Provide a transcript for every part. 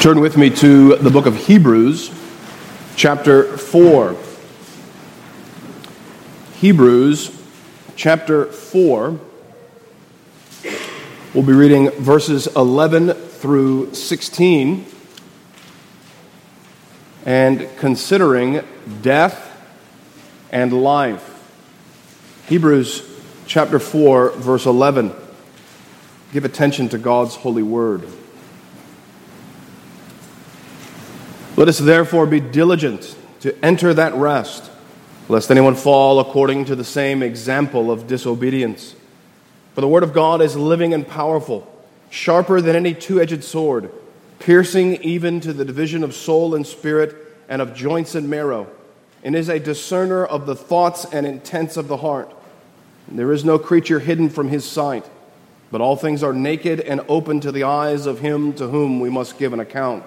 Turn with me to the book of Hebrews, chapter 4. Hebrews, chapter 4. We'll be reading verses 11 through 16 and considering death and life. Hebrews chapter 4, verse 11. Give attention to God's holy word. Let us therefore be diligent to enter that rest, lest anyone fall according to the same example of disobedience. For the word of God is living and powerful, sharper than any two edged sword, piercing even to the division of soul and spirit and of joints and marrow, and is a discerner of the thoughts and intents of the heart. There is no creature hidden from his sight, but all things are naked and open to the eyes of him to whom we must give an account.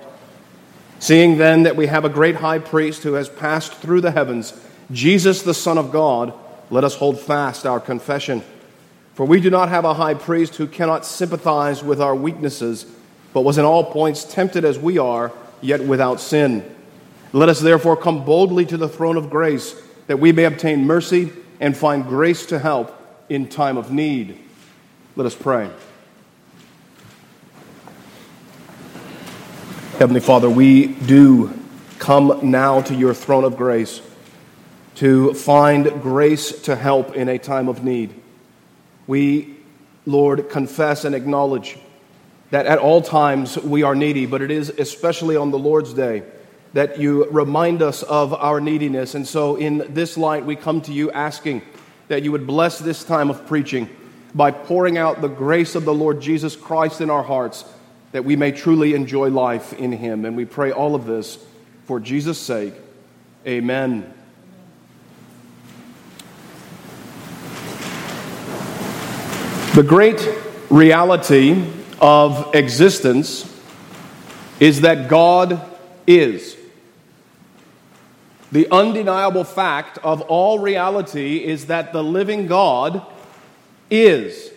Seeing then that we have a great high priest who has passed through the heavens, Jesus the Son of God, let us hold fast our confession. For we do not have a high priest who cannot sympathize with our weaknesses, but was in all points tempted as we are, yet without sin. Let us therefore come boldly to the throne of grace, that we may obtain mercy and find grace to help in time of need. Let us pray. Heavenly Father, we do come now to your throne of grace to find grace to help in a time of need. We, Lord, confess and acknowledge that at all times we are needy, but it is especially on the Lord's day that you remind us of our neediness. And so, in this light, we come to you asking that you would bless this time of preaching by pouring out the grace of the Lord Jesus Christ in our hearts that we may truly enjoy life in Him. And we pray all of this for Jesus' sake. Amen. The great reality of existence is that God is. The undeniable fact of all reality is that the living God is.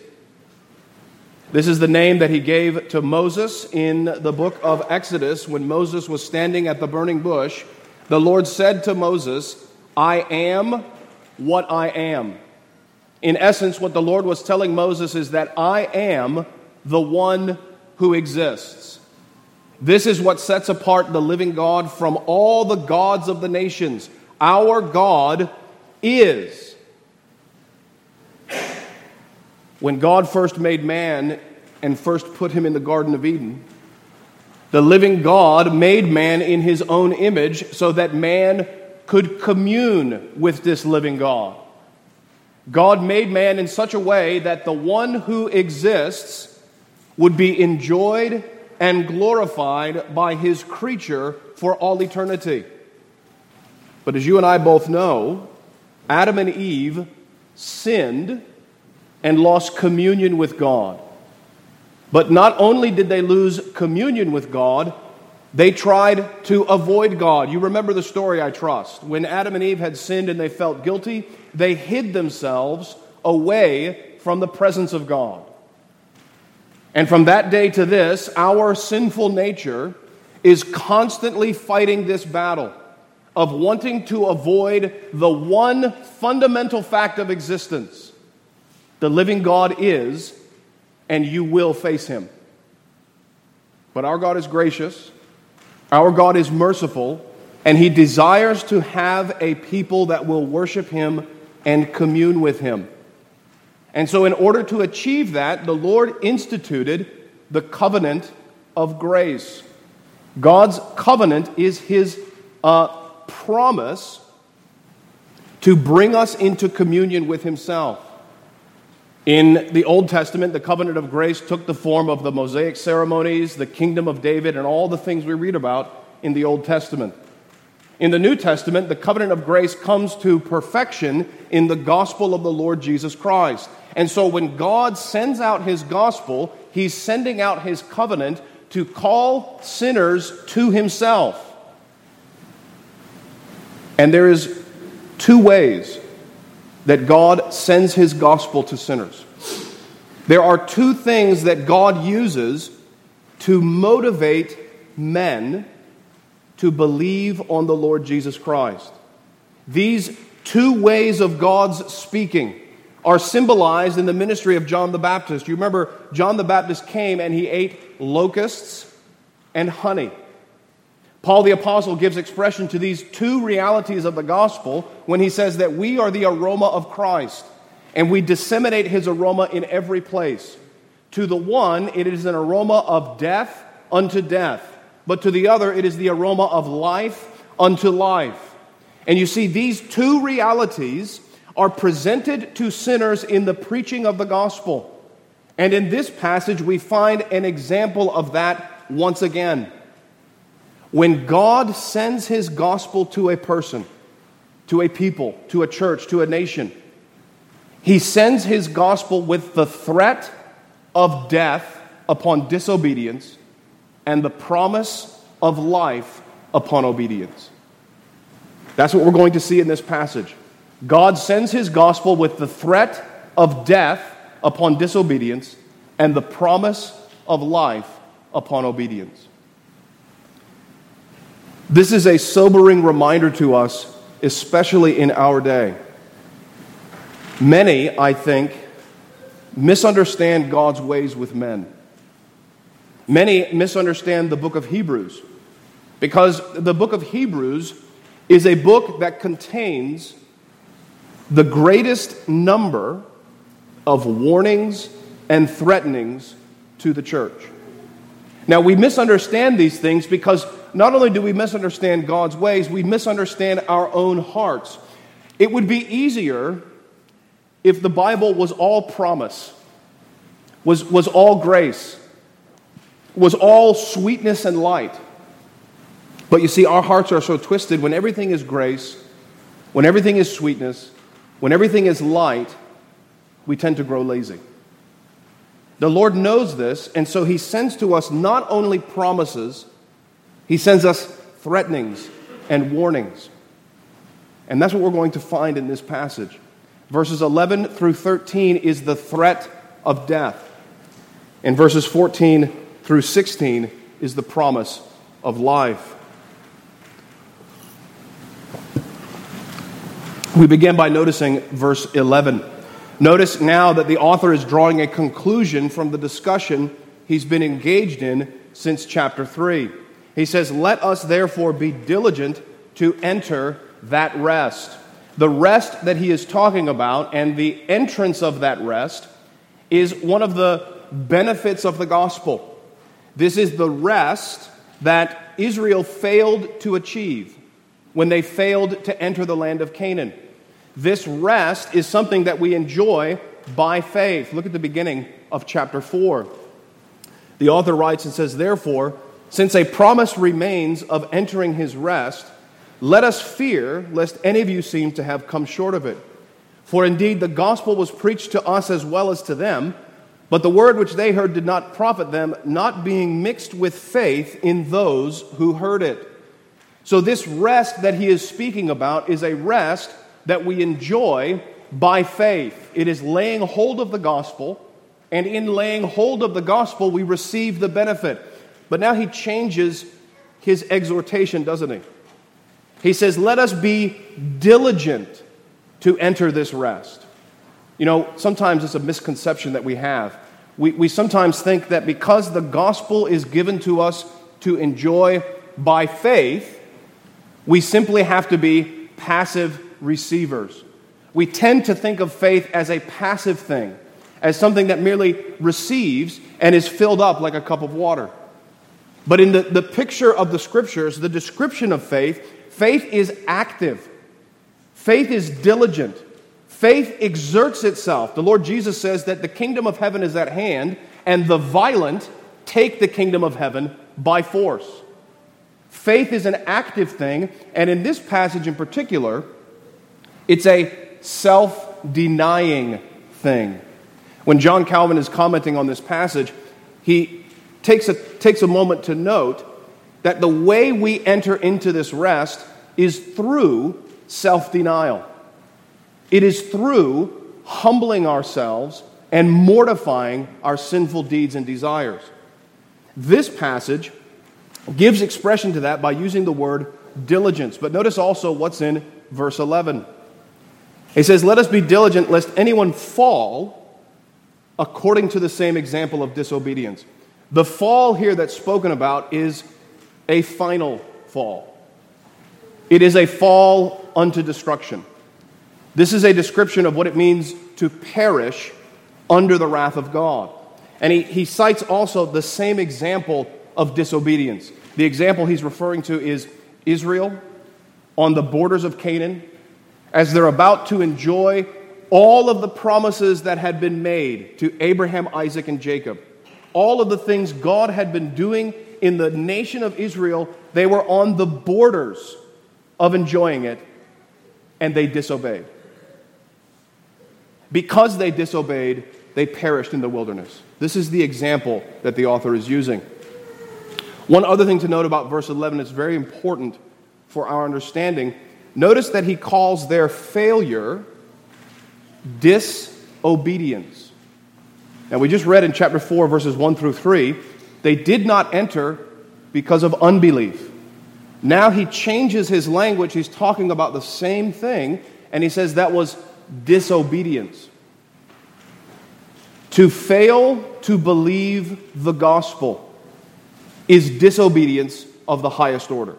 This is the name that he gave to Moses in the book of Exodus when Moses was standing at the burning bush. The Lord said to Moses, I am what I am. In essence, what the Lord was telling Moses is that I am the one who exists. This is what sets apart the living God from all the gods of the nations. Our God is. When God first made man and first put him in the Garden of Eden, the living God made man in his own image so that man could commune with this living God. God made man in such a way that the one who exists would be enjoyed and glorified by his creature for all eternity. But as you and I both know, Adam and Eve sinned and lost communion with God. But not only did they lose communion with God, they tried to avoid God. You remember the story, I trust. When Adam and Eve had sinned and they felt guilty, they hid themselves away from the presence of God. And from that day to this, our sinful nature is constantly fighting this battle of wanting to avoid the one fundamental fact of existence the living God is, and you will face him. But our God is gracious, our God is merciful, and he desires to have a people that will worship him and commune with him. And so, in order to achieve that, the Lord instituted the covenant of grace. God's covenant is his uh, promise to bring us into communion with himself. In the Old Testament, the covenant of grace took the form of the Mosaic ceremonies, the kingdom of David, and all the things we read about in the Old Testament. In the New Testament, the covenant of grace comes to perfection in the gospel of the Lord Jesus Christ. And so when God sends out his gospel, he's sending out his covenant to call sinners to himself. And there is two ways that God sends his gospel to sinners. There are two things that God uses to motivate men to believe on the Lord Jesus Christ. These two ways of God's speaking are symbolized in the ministry of John the Baptist. You remember, John the Baptist came and he ate locusts and honey. Paul the Apostle gives expression to these two realities of the gospel when he says that we are the aroma of Christ and we disseminate his aroma in every place. To the one, it is an aroma of death unto death, but to the other, it is the aroma of life unto life. And you see, these two realities are presented to sinners in the preaching of the gospel. And in this passage, we find an example of that once again. When God sends his gospel to a person, to a people, to a church, to a nation, he sends his gospel with the threat of death upon disobedience and the promise of life upon obedience. That's what we're going to see in this passage. God sends his gospel with the threat of death upon disobedience and the promise of life upon obedience. This is a sobering reminder to us, especially in our day. Many, I think, misunderstand God's ways with men. Many misunderstand the book of Hebrews because the book of Hebrews is a book that contains the greatest number of warnings and threatenings to the church. Now, we misunderstand these things because not only do we misunderstand God's ways, we misunderstand our own hearts. It would be easier if the Bible was all promise, was, was all grace, was all sweetness and light. But you see, our hearts are so twisted when everything is grace, when everything is sweetness, when everything is light, we tend to grow lazy. The Lord knows this, and so He sends to us not only promises, He sends us threatenings and warnings. And that's what we're going to find in this passage. Verses 11 through 13 is the threat of death. And verses 14 through 16 is the promise of life. We begin by noticing verse 11. Notice now that the author is drawing a conclusion from the discussion he's been engaged in since chapter 3. He says, Let us therefore be diligent to enter that rest the rest that he is talking about and the entrance of that rest is one of the benefits of the gospel. This is the rest that Israel failed to achieve when they failed to enter the land of Canaan. This rest is something that we enjoy by faith. Look at the beginning of chapter 4. The author writes and says, Therefore, since a promise remains of entering his rest, let us fear lest any of you seem to have come short of it. For indeed the gospel was preached to us as well as to them, but the word which they heard did not profit them, not being mixed with faith in those who heard it. So, this rest that he is speaking about is a rest that we enjoy by faith. It is laying hold of the gospel, and in laying hold of the gospel, we receive the benefit. But now he changes his exhortation, doesn't he? He says, Let us be diligent to enter this rest. You know, sometimes it's a misconception that we have. We, we sometimes think that because the gospel is given to us to enjoy by faith, we simply have to be passive receivers. We tend to think of faith as a passive thing, as something that merely receives and is filled up like a cup of water. But in the, the picture of the scriptures, the description of faith Faith is active, faith is diligent, faith exerts itself. The Lord Jesus says that the kingdom of heaven is at hand, and the violent take the kingdom of heaven by force. Faith is an active thing, and in this passage in particular, it's a self denying thing. When John Calvin is commenting on this passage, he takes a, takes a moment to note that the way we enter into this rest is through self denial. It is through humbling ourselves and mortifying our sinful deeds and desires. This passage gives expression to that by using the word diligence. But notice also what's in verse 11. He says, Let us be diligent lest anyone fall according to the same example of disobedience. The fall here that's spoken about is a final fall. It is a fall unto destruction. This is a description of what it means to perish under the wrath of God. And he, he cites also the same example of disobedience. The example he's referring to is Israel on the borders of Canaan as they're about to enjoy all of the promises that had been made to Abraham, Isaac, and Jacob. All of the things God had been doing in the nation of Israel, they were on the borders of enjoying it, and they disobeyed. Because they disobeyed, they perished in the wilderness. This is the example that the author is using. One other thing to note about verse 11 is very important for our understanding. Notice that he calls their failure disobedience. Now, we just read in chapter 4, verses 1 through 3, they did not enter because of unbelief. Now he changes his language. He's talking about the same thing, and he says that was disobedience. To fail to believe the gospel is disobedience of the highest order.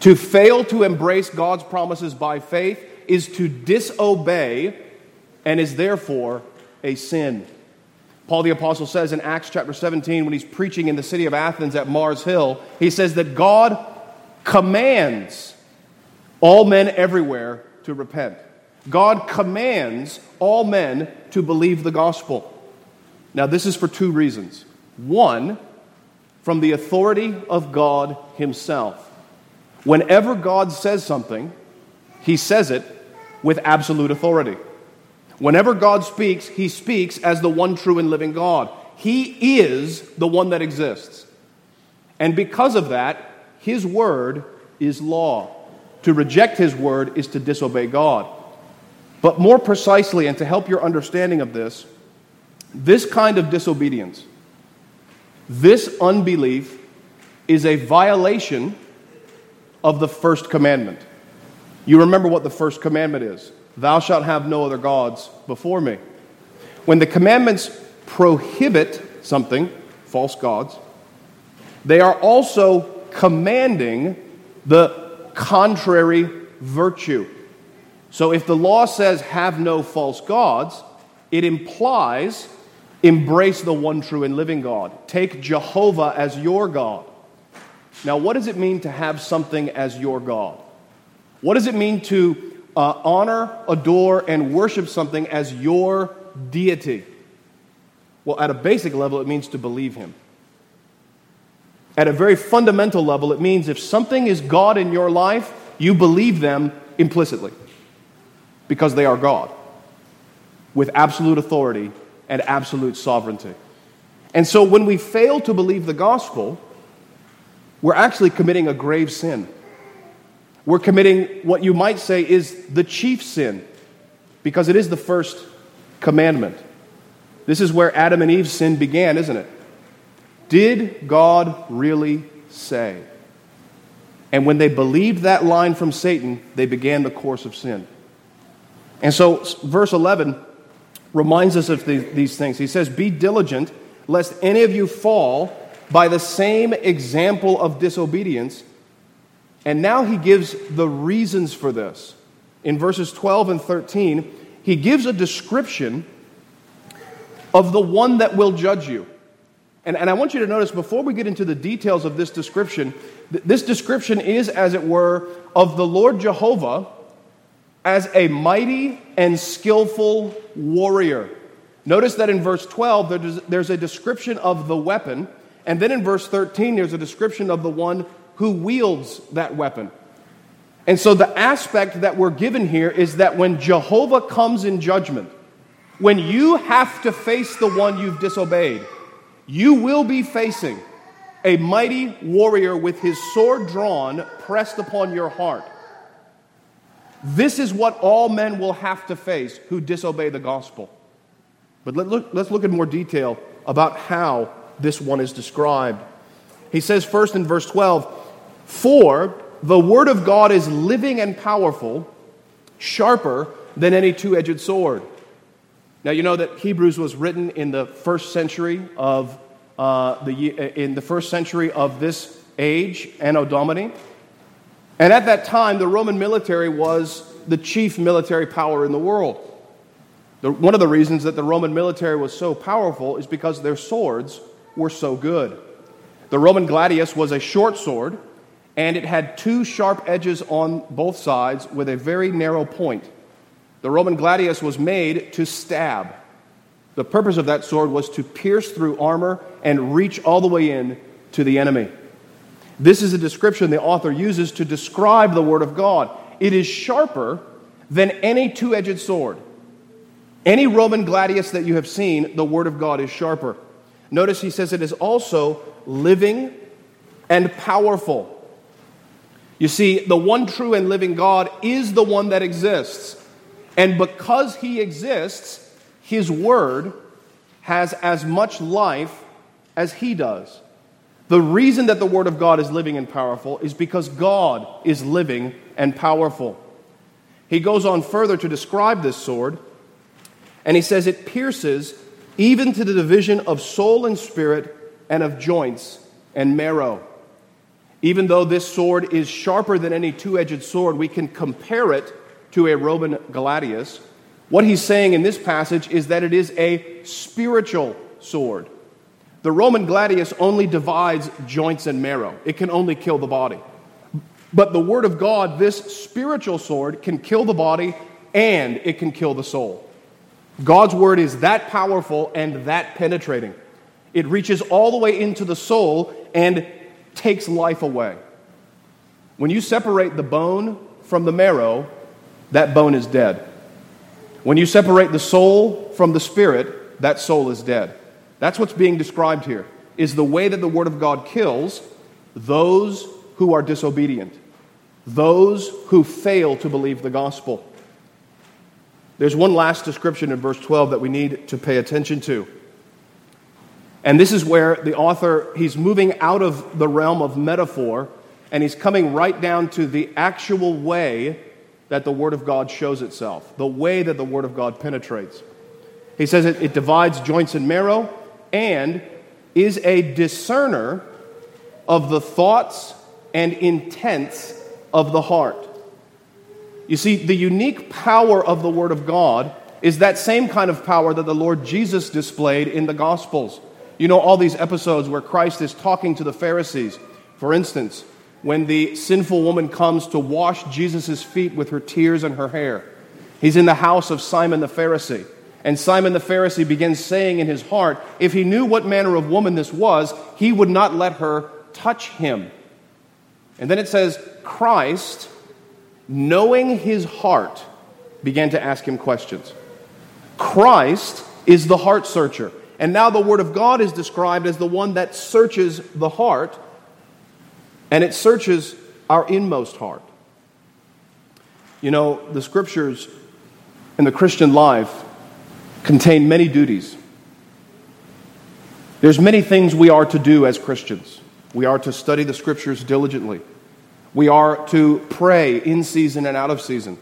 To fail to embrace God's promises by faith is to disobey and is therefore a sin. Paul the Apostle says in Acts chapter 17, when he's preaching in the city of Athens at Mars Hill, he says that God commands all men everywhere to repent. God commands all men to believe the gospel. Now, this is for two reasons. One, from the authority of God Himself. Whenever God says something, He says it with absolute authority. Whenever God speaks, He speaks as the one true and living God. He is the one that exists. And because of that, His word is law. To reject His word is to disobey God. But more precisely, and to help your understanding of this, this kind of disobedience, this unbelief, is a violation of the first commandment. You remember what the first commandment is Thou shalt have no other gods before me. When the commandments prohibit something, false gods, they are also commanding the contrary virtue. So if the law says, have no false gods, it implies embrace the one true and living God. Take Jehovah as your God. Now, what does it mean to have something as your God? What does it mean to uh, honor, adore, and worship something as your deity? Well, at a basic level, it means to believe Him. At a very fundamental level, it means if something is God in your life, you believe them implicitly because they are God with absolute authority and absolute sovereignty. And so when we fail to believe the gospel, we're actually committing a grave sin. We're committing what you might say is the chief sin because it is the first commandment. This is where Adam and Eve's sin began, isn't it? Did God really say? And when they believed that line from Satan, they began the course of sin. And so, verse 11 reminds us of these things. He says, Be diligent, lest any of you fall by the same example of disobedience. And now he gives the reasons for this. In verses 12 and 13, he gives a description of the one that will judge you. And, and I want you to notice before we get into the details of this description, th- this description is, as it were, of the Lord Jehovah as a mighty and skillful warrior. Notice that in verse 12, there's a description of the weapon, and then in verse 13, there's a description of the one who wields that weapon. And so the aspect that we're given here is that when Jehovah comes in judgment, when you have to face the one you've disobeyed, you will be facing a mighty warrior with his sword drawn, pressed upon your heart. This is what all men will have to face who disobey the gospel. But let look, let's look in more detail about how this one is described. He says first in verse 12, For the word of God is living and powerful, sharper than any two edged sword. Now, you know that Hebrews was written in the first century of, uh, the, in the first century of this age, Anno Domini. And at that time, the Roman military was the chief military power in the world. The, one of the reasons that the Roman military was so powerful is because their swords were so good. The Roman gladius was a short sword, and it had two sharp edges on both sides with a very narrow point. The Roman gladius was made to stab. The purpose of that sword was to pierce through armor and reach all the way in to the enemy. This is a description the author uses to describe the Word of God. It is sharper than any two edged sword. Any Roman gladius that you have seen, the Word of God is sharper. Notice he says it is also living and powerful. You see, the one true and living God is the one that exists. And because he exists, his word has as much life as he does. The reason that the word of God is living and powerful is because God is living and powerful. He goes on further to describe this sword, and he says it pierces even to the division of soul and spirit and of joints and marrow. Even though this sword is sharper than any two edged sword, we can compare it to a Roman gladius. What he's saying in this passage is that it is a spiritual sword. The Roman gladius only divides joints and marrow, it can only kill the body. But the Word of God, this spiritual sword, can kill the body and it can kill the soul. God's Word is that powerful and that penetrating. It reaches all the way into the soul and takes life away. When you separate the bone from the marrow, that bone is dead. When you separate the soul from the spirit, that soul is dead. That's what's being described here, is the way that the Word of God kills those who are disobedient, those who fail to believe the gospel. There's one last description in verse 12 that we need to pay attention to. And this is where the author, he's moving out of the realm of metaphor and he's coming right down to the actual way that the Word of God shows itself, the way that the Word of God penetrates. He says it, it divides joints and marrow and is a discerner of the thoughts and intents of the heart. You see, the unique power of the Word of God is that same kind of power that the Lord Jesus displayed in the Gospels. You know, all these episodes where Christ is talking to the Pharisees. For instance, when the sinful woman comes to wash Jesus' feet with her tears and her hair. He's in the house of Simon the Pharisee. And Simon the Pharisee begins saying in his heart, if he knew what manner of woman this was, he would not let her touch him. And then it says, Christ, knowing his heart, began to ask him questions. Christ is the heart searcher. And now the Word of God is described as the one that searches the heart and it searches our inmost heart. You know, the scriptures in the Christian life contain many duties. There's many things we are to do as Christians. We are to study the scriptures diligently. We are to pray in season and out of season.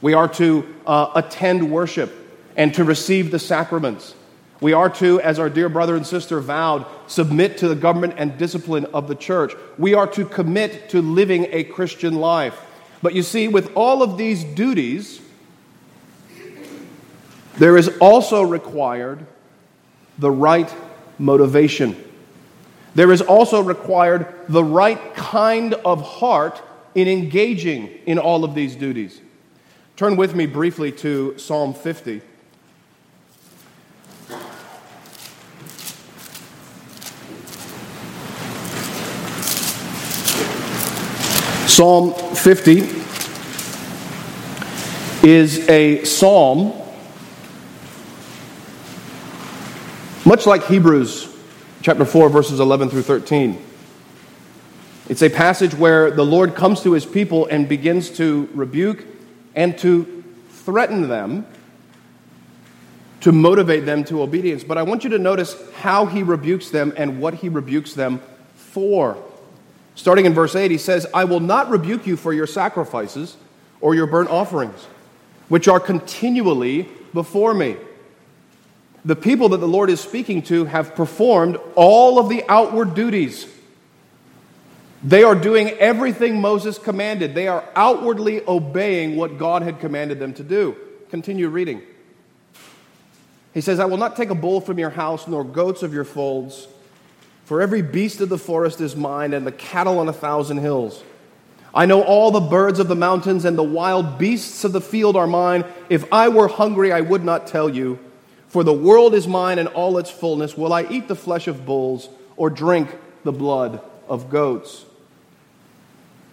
We are to uh, attend worship and to receive the sacraments. We are to, as our dear brother and sister vowed, submit to the government and discipline of the church. We are to commit to living a Christian life. But you see, with all of these duties, there is also required the right motivation. There is also required the right kind of heart in engaging in all of these duties. Turn with me briefly to Psalm 50. Psalm 50 is a psalm, much like Hebrews chapter 4, verses 11 through 13. It's a passage where the Lord comes to his people and begins to rebuke and to threaten them to motivate them to obedience. But I want you to notice how he rebukes them and what he rebukes them for. Starting in verse 8, he says, I will not rebuke you for your sacrifices or your burnt offerings, which are continually before me. The people that the Lord is speaking to have performed all of the outward duties. They are doing everything Moses commanded. They are outwardly obeying what God had commanded them to do. Continue reading. He says, I will not take a bull from your house, nor goats of your folds for every beast of the forest is mine, and the cattle on a thousand hills. I know all the birds of the mountains, and the wild beasts of the field are mine. If I were hungry, I would not tell you. For the world is mine and all its fullness. Will I eat the flesh of bulls, or drink the blood of goats?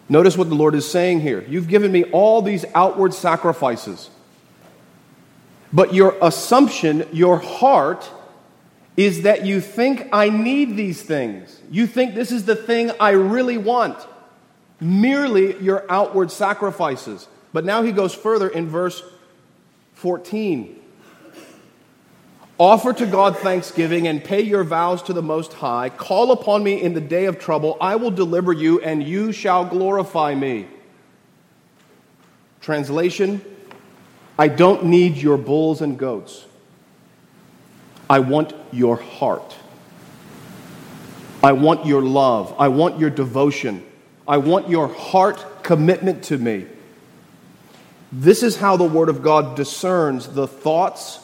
Notice what the Lord is saying here. You've given me all these outward sacrifices. But your assumption, your heart, is that you think I need these things. You think this is the thing I really want. Merely your outward sacrifices. But now he goes further in verse 14. Offer to God thanksgiving and pay your vows to the Most High. Call upon me in the day of trouble. I will deliver you, and you shall glorify me. Translation I don't need your bulls and goats. I want your heart. I want your love. I want your devotion. I want your heart commitment to me. This is how the Word of God discerns the thoughts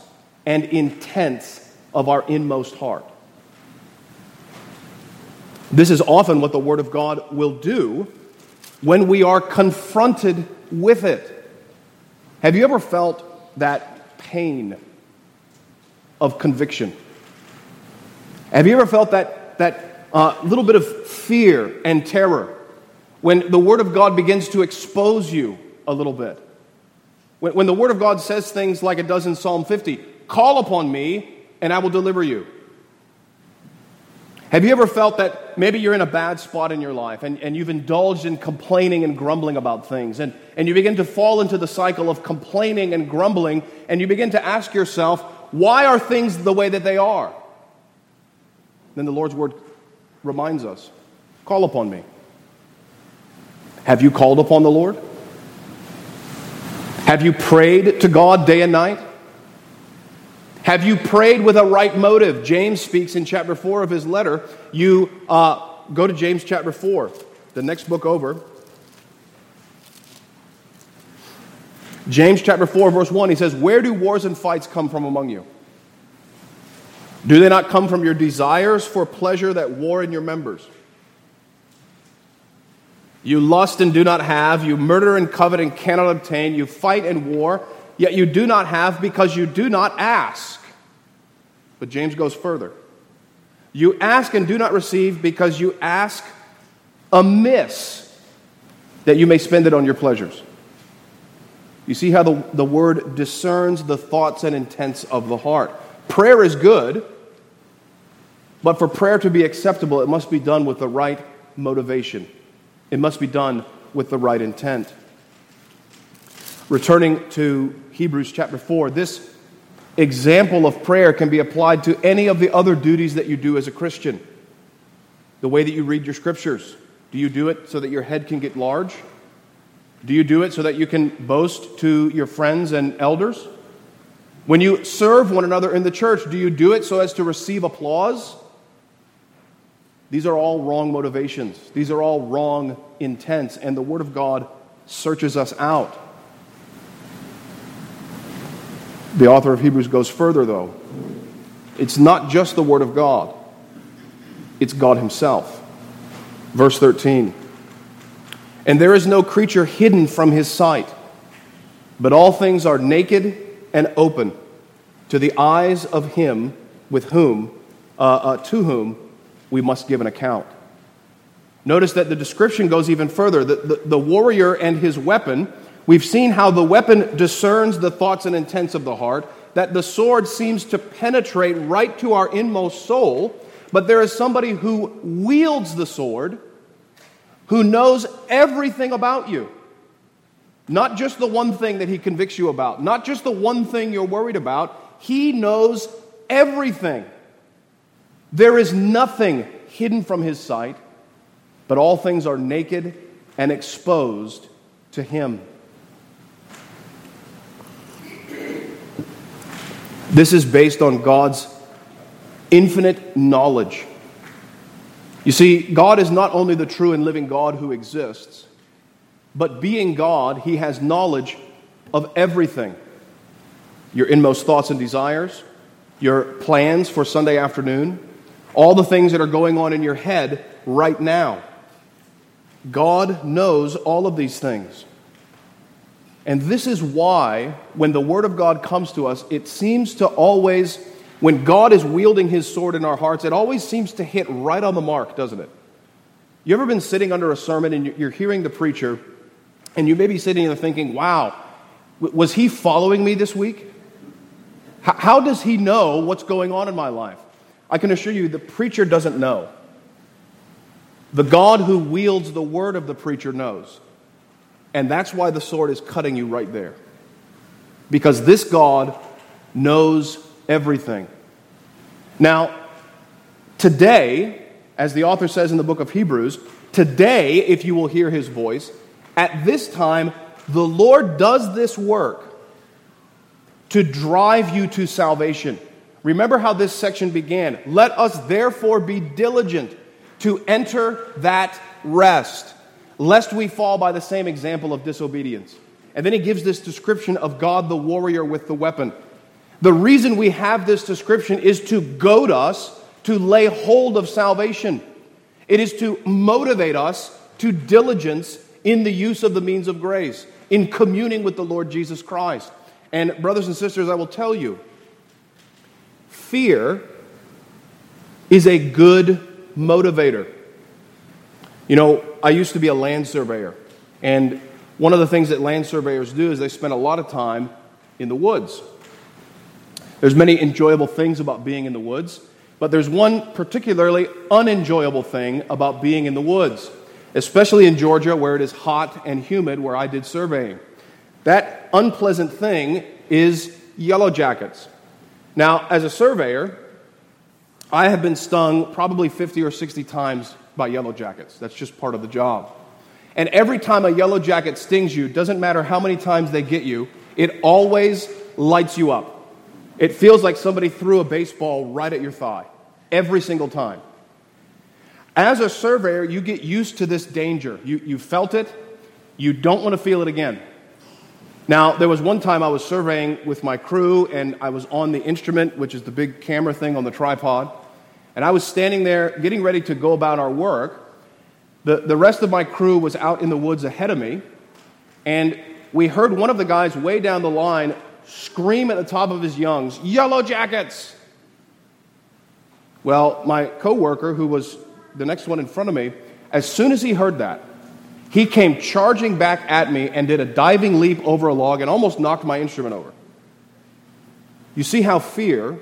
and intents of our inmost heart. This is often what the Word of God will do when we are confronted with it. Have you ever felt that pain of conviction. Have you ever felt that, that uh, little bit of fear and terror when the Word of God begins to expose you a little bit? When, when the Word of God says things like it does in Psalm 50 Call upon me, and I will deliver you. Have you ever felt that maybe you're in a bad spot in your life and, and you've indulged in complaining and grumbling about things, and, and you begin to fall into the cycle of complaining and grumbling, and you begin to ask yourself, why are things the way that they are? Then the Lord's word reminds us call upon me. Have you called upon the Lord? Have you prayed to God day and night? Have you prayed with a right motive? James speaks in chapter 4 of his letter. You uh, go to James chapter 4, the next book over. James chapter 4, verse 1, he says, Where do wars and fights come from among you? Do they not come from your desires for pleasure that war in your members? You lust and do not have, you murder and covet and cannot obtain, you fight and war, yet you do not have because you do not ask. But James goes further. You ask and do not receive because you ask amiss that you may spend it on your pleasures. You see how the, the word discerns the thoughts and intents of the heart. Prayer is good, but for prayer to be acceptable, it must be done with the right motivation. It must be done with the right intent. Returning to Hebrews chapter 4, this example of prayer can be applied to any of the other duties that you do as a Christian. The way that you read your scriptures. Do you do it so that your head can get large? Do you do it so that you can boast to your friends and elders? When you serve one another in the church, do you do it so as to receive applause? These are all wrong motivations. These are all wrong intents, and the Word of God searches us out. The author of Hebrews goes further, though. It's not just the Word of God, it's God Himself. Verse 13. And there is no creature hidden from his sight, but all things are naked and open to the eyes of him with whom, uh, uh, to whom we must give an account. Notice that the description goes even further. The, the, the warrior and his weapon, we've seen how the weapon discerns the thoughts and intents of the heart, that the sword seems to penetrate right to our inmost soul, but there is somebody who wields the sword who knows everything about you. Not just the one thing that he convicts you about, not just the one thing you're worried about. He knows everything. There is nothing hidden from his sight, but all things are naked and exposed to him. This is based on God's infinite knowledge. You see, God is not only the true and living God who exists, but being God, He has knowledge of everything your inmost thoughts and desires, your plans for Sunday afternoon, all the things that are going on in your head right now. God knows all of these things. And this is why, when the Word of God comes to us, it seems to always, when God is wielding His sword in our hearts, it always seems to hit right on the mark, doesn't it? You ever been sitting under a sermon and you're hearing the preacher, and you may be sitting there thinking, wow, was he following me this week? How does he know what's going on in my life? I can assure you, the preacher doesn't know. The God who wields the word of the preacher knows. And that's why the sword is cutting you right there. Because this God knows everything. Now, today, as the author says in the book of Hebrews, today, if you will hear his voice, at this time, the Lord does this work to drive you to salvation. Remember how this section began. Let us therefore be diligent to enter that rest lest we fall by the same example of disobedience. And then he gives this description of God the warrior with the weapon. The reason we have this description is to goad us to lay hold of salvation. It is to motivate us to diligence in the use of the means of grace, in communing with the Lord Jesus Christ. And, brothers and sisters, I will tell you fear is a good motivator. You know, I used to be a land surveyor, and one of the things that land surveyors do is they spend a lot of time in the woods. There's many enjoyable things about being in the woods, but there's one particularly unenjoyable thing about being in the woods, especially in Georgia where it is hot and humid where I did surveying. That unpleasant thing is yellow jackets. Now, as a surveyor, I have been stung probably 50 or 60 times by yellow jackets. That's just part of the job. And every time a yellow jacket stings you, doesn't matter how many times they get you, it always lights you up. It feels like somebody threw a baseball right at your thigh every single time. As a surveyor, you get used to this danger. You, you felt it, you don't want to feel it again. Now, there was one time I was surveying with my crew, and I was on the instrument, which is the big camera thing on the tripod. And I was standing there getting ready to go about our work. The, the rest of my crew was out in the woods ahead of me. And we heard one of the guys way down the line scream at the top of his lungs, Yellow Jackets! Well, my coworker, who was the next one in front of me, as soon as he heard that, he came charging back at me and did a diving leap over a log and almost knocked my instrument over. You see how fear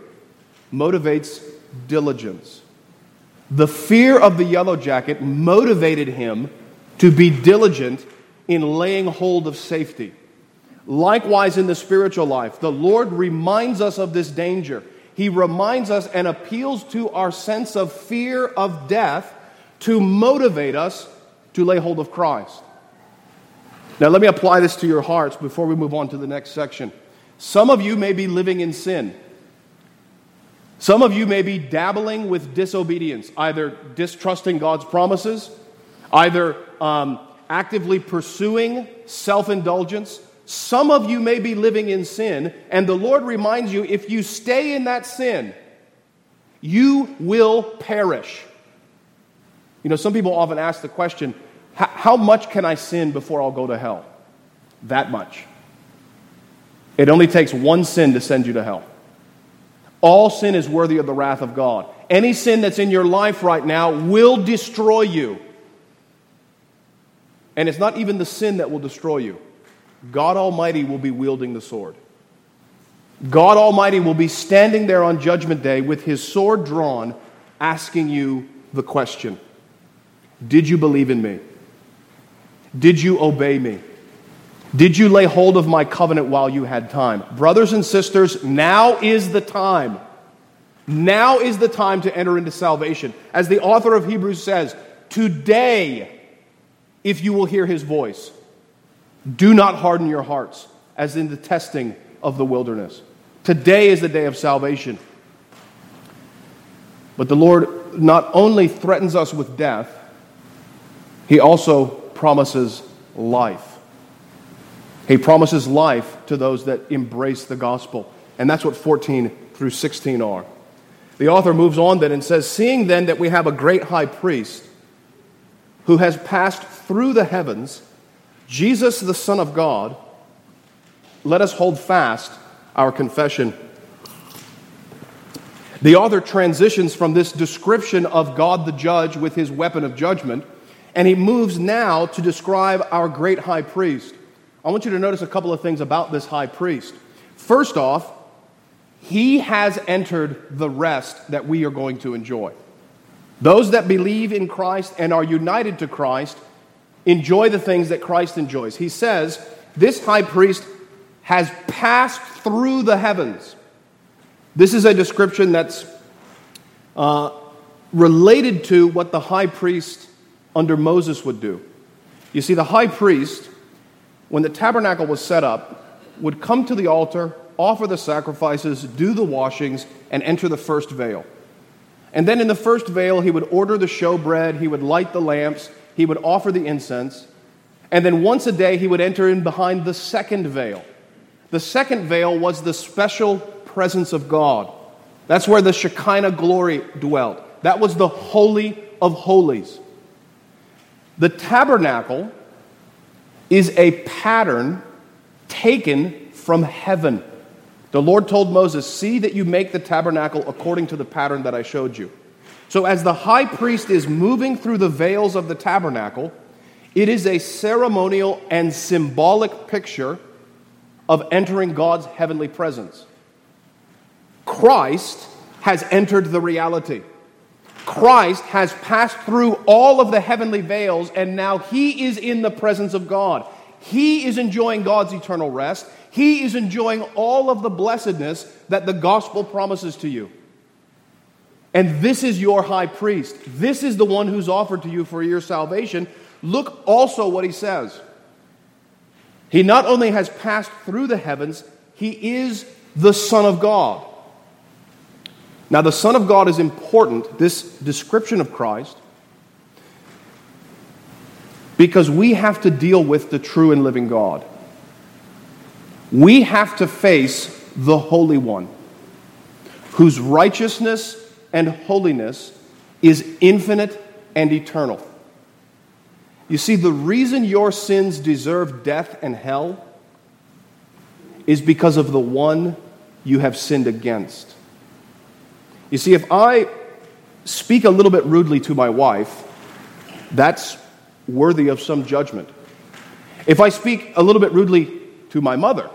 motivates diligence. The fear of the yellow jacket motivated him to be diligent in laying hold of safety. Likewise, in the spiritual life, the Lord reminds us of this danger. He reminds us and appeals to our sense of fear of death to motivate us to lay hold of Christ. Now, let me apply this to your hearts before we move on to the next section. Some of you may be living in sin. Some of you may be dabbling with disobedience, either distrusting God's promises, either um, actively pursuing self indulgence. Some of you may be living in sin, and the Lord reminds you if you stay in that sin, you will perish. You know, some people often ask the question how much can I sin before I'll go to hell? That much. It only takes one sin to send you to hell. All sin is worthy of the wrath of God. Any sin that's in your life right now will destroy you. And it's not even the sin that will destroy you. God Almighty will be wielding the sword. God Almighty will be standing there on Judgment Day with his sword drawn, asking you the question Did you believe in me? Did you obey me? Did you lay hold of my covenant while you had time? Brothers and sisters, now is the time. Now is the time to enter into salvation. As the author of Hebrews says, Today, if you will hear his voice, do not harden your hearts as in the testing of the wilderness. Today is the day of salvation. But the Lord not only threatens us with death, he also promises life. He promises life to those that embrace the gospel. And that's what 14 through 16 are. The author moves on then and says, Seeing then that we have a great high priest who has passed through the heavens, Jesus, the Son of God, let us hold fast our confession. The author transitions from this description of God the judge with his weapon of judgment, and he moves now to describe our great high priest. I want you to notice a couple of things about this high priest. First off, he has entered the rest that we are going to enjoy. Those that believe in Christ and are united to Christ enjoy the things that Christ enjoys. He says, This high priest has passed through the heavens. This is a description that's uh, related to what the high priest under Moses would do. You see, the high priest, when the tabernacle was set up, would come to the altar offer the sacrifices, do the washings, and enter the first veil. And then in the first veil, he would order the showbread, he would light the lamps, he would offer the incense, and then once a day, he would enter in behind the second veil. The second veil was the special presence of God. That's where the Shekinah glory dwelt. That was the Holy of Holies. The tabernacle is a pattern taken from heaven. The Lord told Moses, See that you make the tabernacle according to the pattern that I showed you. So, as the high priest is moving through the veils of the tabernacle, it is a ceremonial and symbolic picture of entering God's heavenly presence. Christ has entered the reality. Christ has passed through all of the heavenly veils, and now he is in the presence of God. He is enjoying God's eternal rest. He is enjoying all of the blessedness that the gospel promises to you. And this is your high priest. This is the one who's offered to you for your salvation. Look also what he says. He not only has passed through the heavens, he is the Son of God. Now, the Son of God is important, this description of Christ, because we have to deal with the true and living God we have to face the Holy One, whose righteousness and holiness is infinite and eternal. You see, the reason your sins deserve death and hell is because of the one you have sinned against. You see, if I speak a little bit rudely to my wife, that's worthy of some judgment. If I speak a little bit rudely to my mother,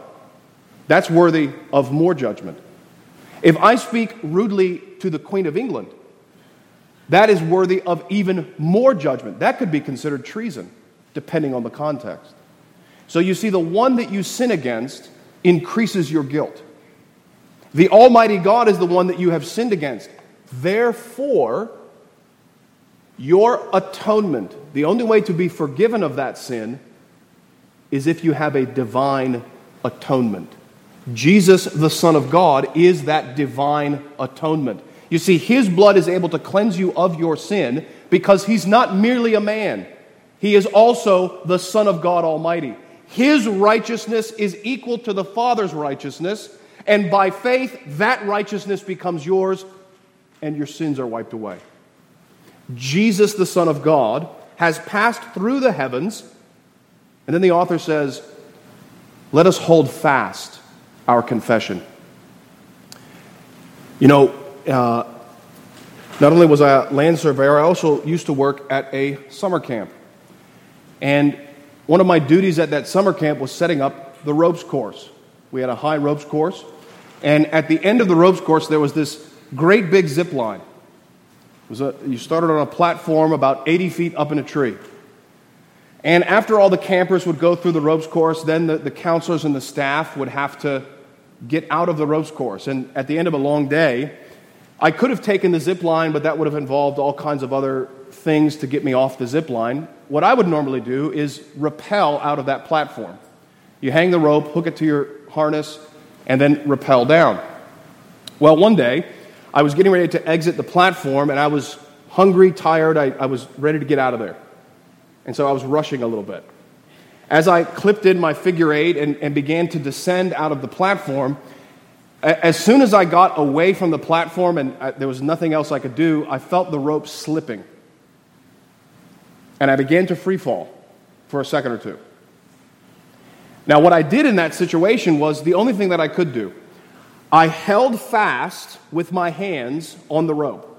that's worthy of more judgment. If I speak rudely to the Queen of England, that is worthy of even more judgment. That could be considered treason, depending on the context. So you see, the one that you sin against increases your guilt. The Almighty God is the one that you have sinned against. Therefore, your atonement, the only way to be forgiven of that sin, is if you have a divine atonement. Jesus, the Son of God, is that divine atonement. You see, his blood is able to cleanse you of your sin because he's not merely a man, he is also the Son of God Almighty. His righteousness is equal to the Father's righteousness, and by faith, that righteousness becomes yours, and your sins are wiped away. Jesus, the Son of God, has passed through the heavens, and then the author says, Let us hold fast our confession. You know, uh, not only was I a land surveyor, I also used to work at a summer camp. And one of my duties at that summer camp was setting up the ropes course. We had a high ropes course. And at the end of the ropes course, there was this great big zip line. A, you started on a platform about 80 feet up in a tree. And after all the campers would go through the ropes course, then the, the counselors and the staff would have to get out of the ropes course. And at the end of a long day, I could have taken the zip line, but that would have involved all kinds of other things to get me off the zip line, what I would normally do is rappel out of that platform. You hang the rope, hook it to your harness, and then rappel down. Well, one day, I was getting ready to exit the platform, and I was hungry, tired. I, I was ready to get out of there. And so I was rushing a little bit. As I clipped in my figure eight and, and began to descend out of the platform, as soon as I got away from the platform and I, there was nothing else I could do, I felt the rope slipping. And I began to free fall for a second or two. Now, what I did in that situation was the only thing that I could do. I held fast with my hands on the rope.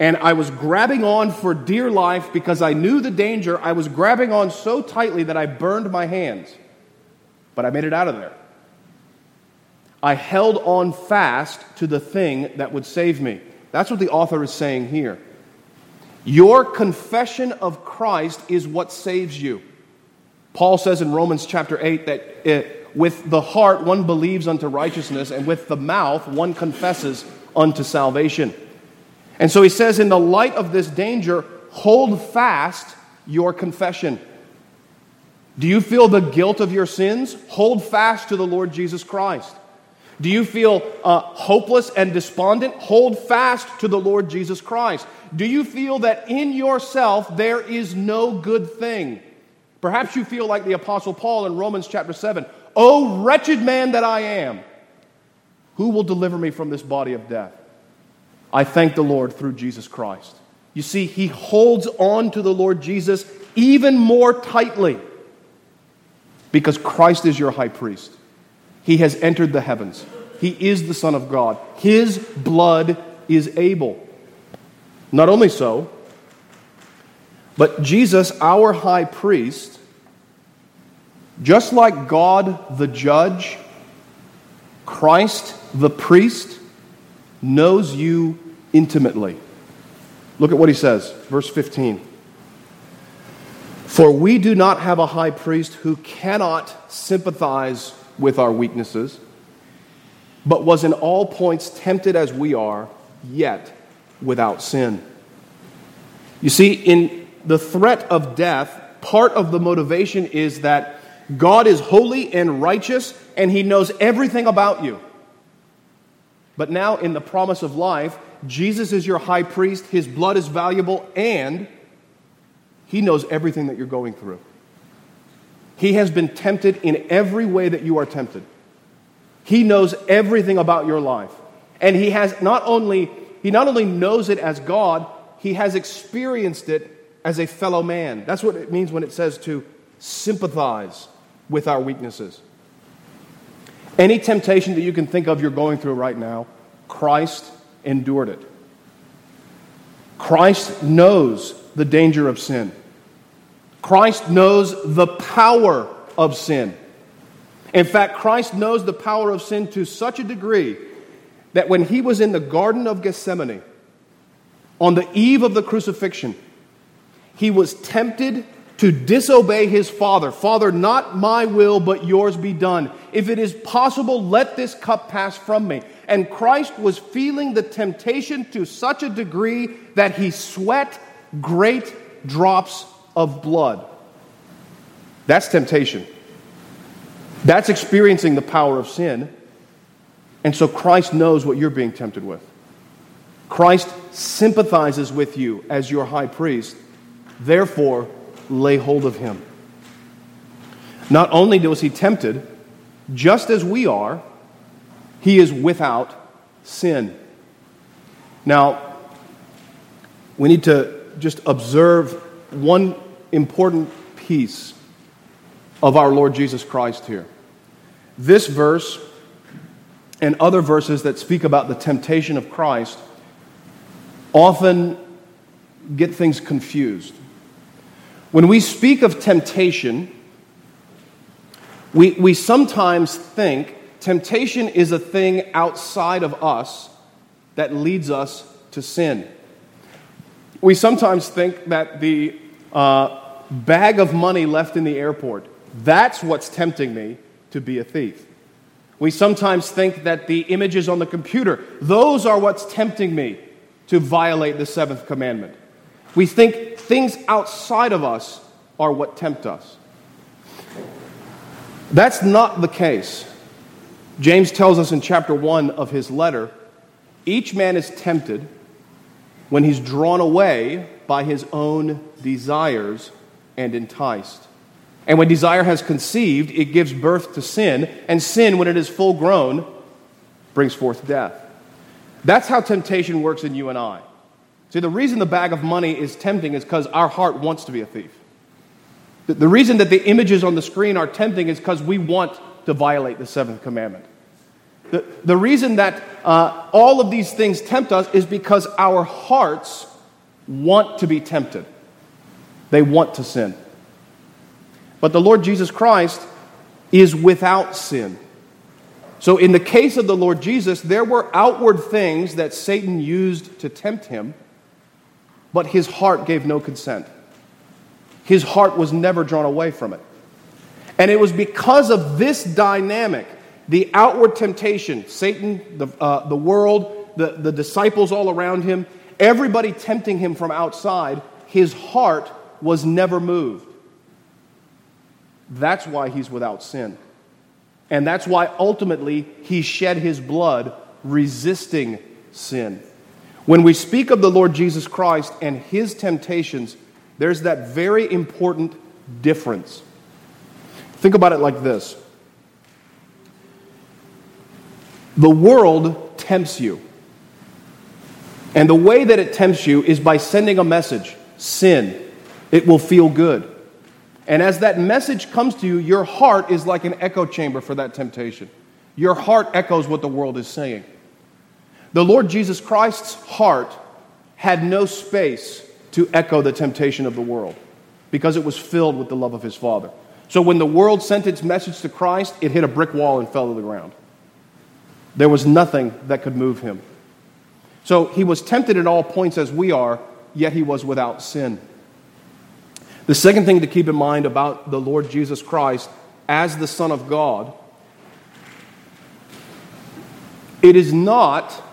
And I was grabbing on for dear life because I knew the danger. I was grabbing on so tightly that I burned my hands. But I made it out of there. I held on fast to the thing that would save me. That's what the author is saying here. Your confession of Christ is what saves you. Paul says in Romans chapter 8 that it, with the heart one believes unto righteousness, and with the mouth one confesses unto salvation. And so he says, in the light of this danger, hold fast your confession. Do you feel the guilt of your sins? Hold fast to the Lord Jesus Christ. Do you feel uh, hopeless and despondent? Hold fast to the Lord Jesus Christ. Do you feel that in yourself there is no good thing? Perhaps you feel like the Apostle Paul in Romans chapter 7 Oh, wretched man that I am, who will deliver me from this body of death? I thank the Lord through Jesus Christ. You see, he holds on to the Lord Jesus even more tightly because Christ is your high priest. He has entered the heavens, he is the Son of God. His blood is able. Not only so, but Jesus, our high priest, just like God the judge, Christ the priest, knows you intimately. Look at what he says, verse 15. For we do not have a high priest who cannot sympathize with our weaknesses, but was in all points tempted as we are, yet without sin. You see, in the threat of death, part of the motivation is that God is holy and righteous, and he knows everything about you. But now, in the promise of life, Jesus is your high priest, his blood is valuable, and he knows everything that you're going through. He has been tempted in every way that you are tempted. He knows everything about your life. And he has not only he not only knows it as God, he has experienced it as a fellow man. That's what it means when it says to sympathize with our weaknesses. Any temptation that you can think of you're going through right now, Christ endured it. Christ knows the danger of sin. Christ knows the power of sin. In fact, Christ knows the power of sin to such a degree that when he was in the Garden of Gethsemane, on the eve of the crucifixion, he was tempted to disobey his father. Father, not my will, but yours be done. If it is possible, let this cup pass from me. And Christ was feeling the temptation to such a degree that he sweat great drops of blood. That's temptation. That's experiencing the power of sin. And so Christ knows what you're being tempted with. Christ sympathizes with you as your high priest. Therefore, lay hold of him. Not only was he tempted, just as we are, he is without sin. Now, we need to just observe one important piece of our Lord Jesus Christ here. This verse and other verses that speak about the temptation of Christ often get things confused. When we speak of temptation, we, we sometimes think temptation is a thing outside of us that leads us to sin. We sometimes think that the uh, bag of money left in the airport, that's what's tempting me to be a thief. We sometimes think that the images on the computer, those are what's tempting me to violate the seventh commandment. We think things outside of us are what tempt us. That's not the case. James tells us in chapter 1 of his letter each man is tempted when he's drawn away by his own desires and enticed. And when desire has conceived, it gives birth to sin, and sin, when it is full grown, brings forth death. That's how temptation works in you and I. See, the reason the bag of money is tempting is because our heart wants to be a thief. The reason that the images on the screen are tempting is because we want to violate the seventh commandment. The, the reason that uh, all of these things tempt us is because our hearts want to be tempted. They want to sin. But the Lord Jesus Christ is without sin. So, in the case of the Lord Jesus, there were outward things that Satan used to tempt him, but his heart gave no consent. His heart was never drawn away from it. And it was because of this dynamic, the outward temptation, Satan, the, uh, the world, the, the disciples all around him, everybody tempting him from outside, his heart was never moved. That's why he's without sin. And that's why ultimately he shed his blood resisting sin. When we speak of the Lord Jesus Christ and his temptations, there's that very important difference. Think about it like this the world tempts you. And the way that it tempts you is by sending a message sin. It will feel good. And as that message comes to you, your heart is like an echo chamber for that temptation. Your heart echoes what the world is saying. The Lord Jesus Christ's heart had no space to echo the temptation of the world because it was filled with the love of his Father. So when the world sent its message to Christ, it hit a brick wall and fell to the ground. There was nothing that could move him. So he was tempted at all points as we are, yet he was without sin. The second thing to keep in mind about the Lord Jesus Christ as the Son of God, it is not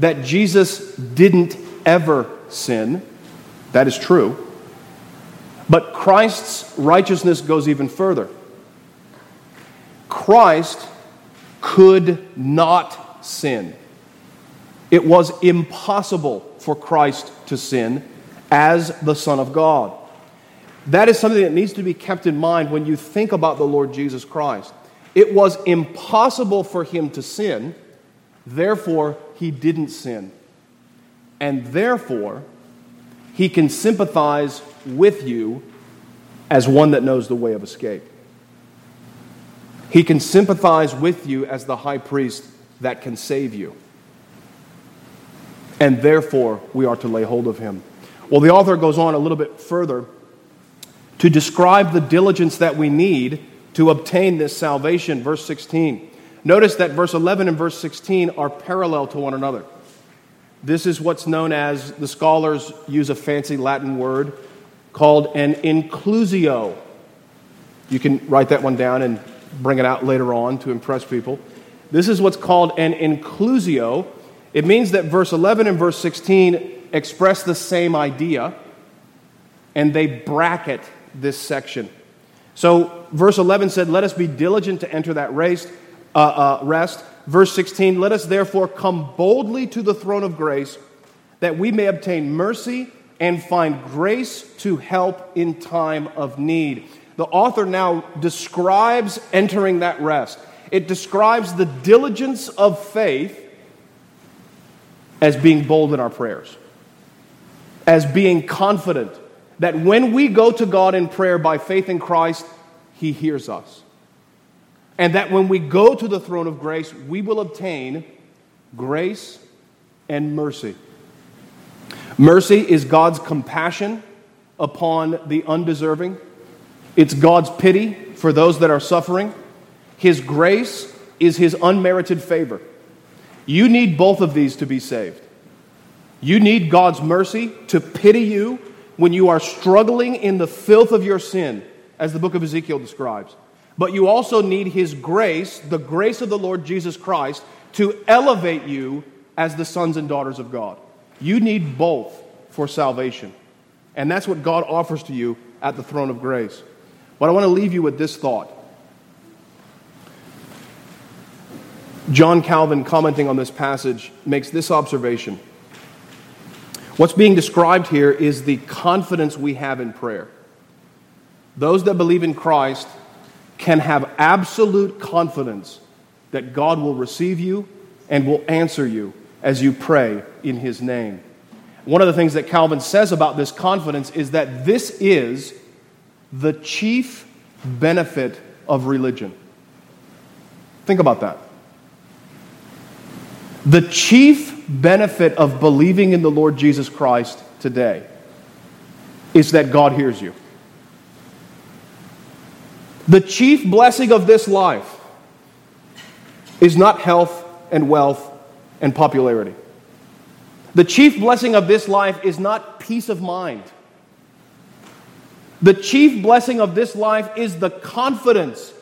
that Jesus didn't ever sin. That is true. But Christ's righteousness goes even further. Christ could not sin. It was impossible for Christ to sin as the Son of God. That is something that needs to be kept in mind when you think about the Lord Jesus Christ. It was impossible for him to sin, therefore, he didn't sin. And therefore, he can sympathize with you as one that knows the way of escape. He can sympathize with you as the high priest that can save you. And therefore, we are to lay hold of him. Well, the author goes on a little bit further to describe the diligence that we need to obtain this salvation. Verse 16. Notice that verse 11 and verse 16 are parallel to one another. This is what's known as, the scholars use a fancy Latin word called an inclusio. You can write that one down and bring it out later on to impress people. This is what's called an inclusio. It means that verse 11 and verse 16 express the same idea, and they bracket this section. So, verse 11 said, Let us be diligent to enter that race, uh, uh, rest. Verse 16, Let us therefore come boldly to the throne of grace, that we may obtain mercy and find grace to help in time of need. The author now describes entering that rest. It describes the diligence of faith as being bold in our prayers as being confident that when we go to God in prayer by faith in Christ, He hears us. And that when we go to the throne of grace, we will obtain grace and mercy. Mercy is God's compassion upon the undeserving, it's God's pity for those that are suffering. His grace is His unmerited favor. You need both of these to be saved. You need God's mercy to pity you when you are struggling in the filth of your sin, as the book of Ezekiel describes. But you also need His grace, the grace of the Lord Jesus Christ, to elevate you as the sons and daughters of God. You need both for salvation. And that's what God offers to you at the throne of grace. But I want to leave you with this thought. John Calvin, commenting on this passage, makes this observation. What's being described here is the confidence we have in prayer. Those that believe in Christ can have absolute confidence that God will receive you and will answer you as you pray in His name. One of the things that Calvin says about this confidence is that this is the chief benefit of religion. Think about that. The chief benefit of believing in the Lord Jesus Christ today is that God hears you. The chief blessing of this life is not health and wealth and popularity. The chief blessing of this life is not peace of mind. The chief blessing of this life is the confidence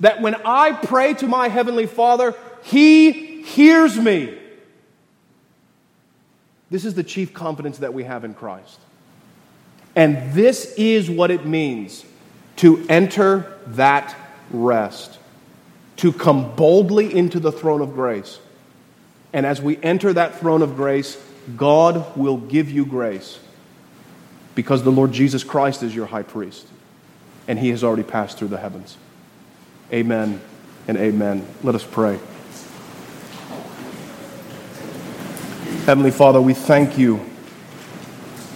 that when I pray to my Heavenly Father, He hears me. This is the chief confidence that we have in Christ. And this is what it means to enter that rest, to come boldly into the throne of grace. And as we enter that throne of grace, God will give you grace because the Lord Jesus Christ is your high priest and he has already passed through the heavens. Amen and amen. Let us pray. Heavenly Father, we thank you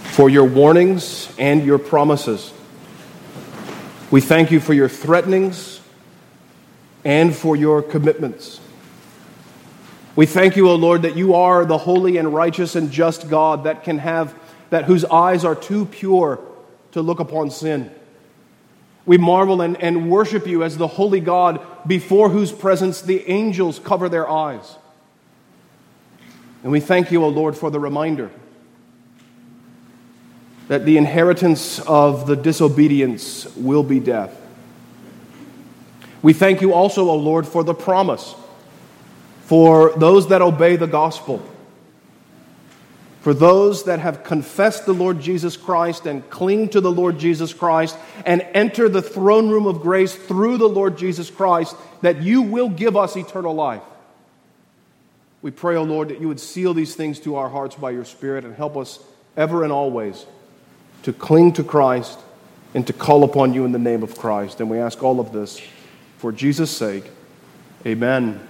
for your warnings and your promises. We thank you for your threatenings and for your commitments. We thank you, O Lord, that you are the holy and righteous and just God that can have that whose eyes are too pure to look upon sin. We marvel and, and worship you as the holy God before whose presence the angels cover their eyes. And we thank you, O Lord, for the reminder that the inheritance of the disobedience will be death. We thank you also, O Lord, for the promise for those that obey the gospel, for those that have confessed the Lord Jesus Christ and cling to the Lord Jesus Christ and enter the throne room of grace through the Lord Jesus Christ, that you will give us eternal life. We pray, O Lord, that you would seal these things to our hearts by your Spirit and help us ever and always to cling to Christ and to call upon you in the name of Christ. And we ask all of this for Jesus' sake. Amen.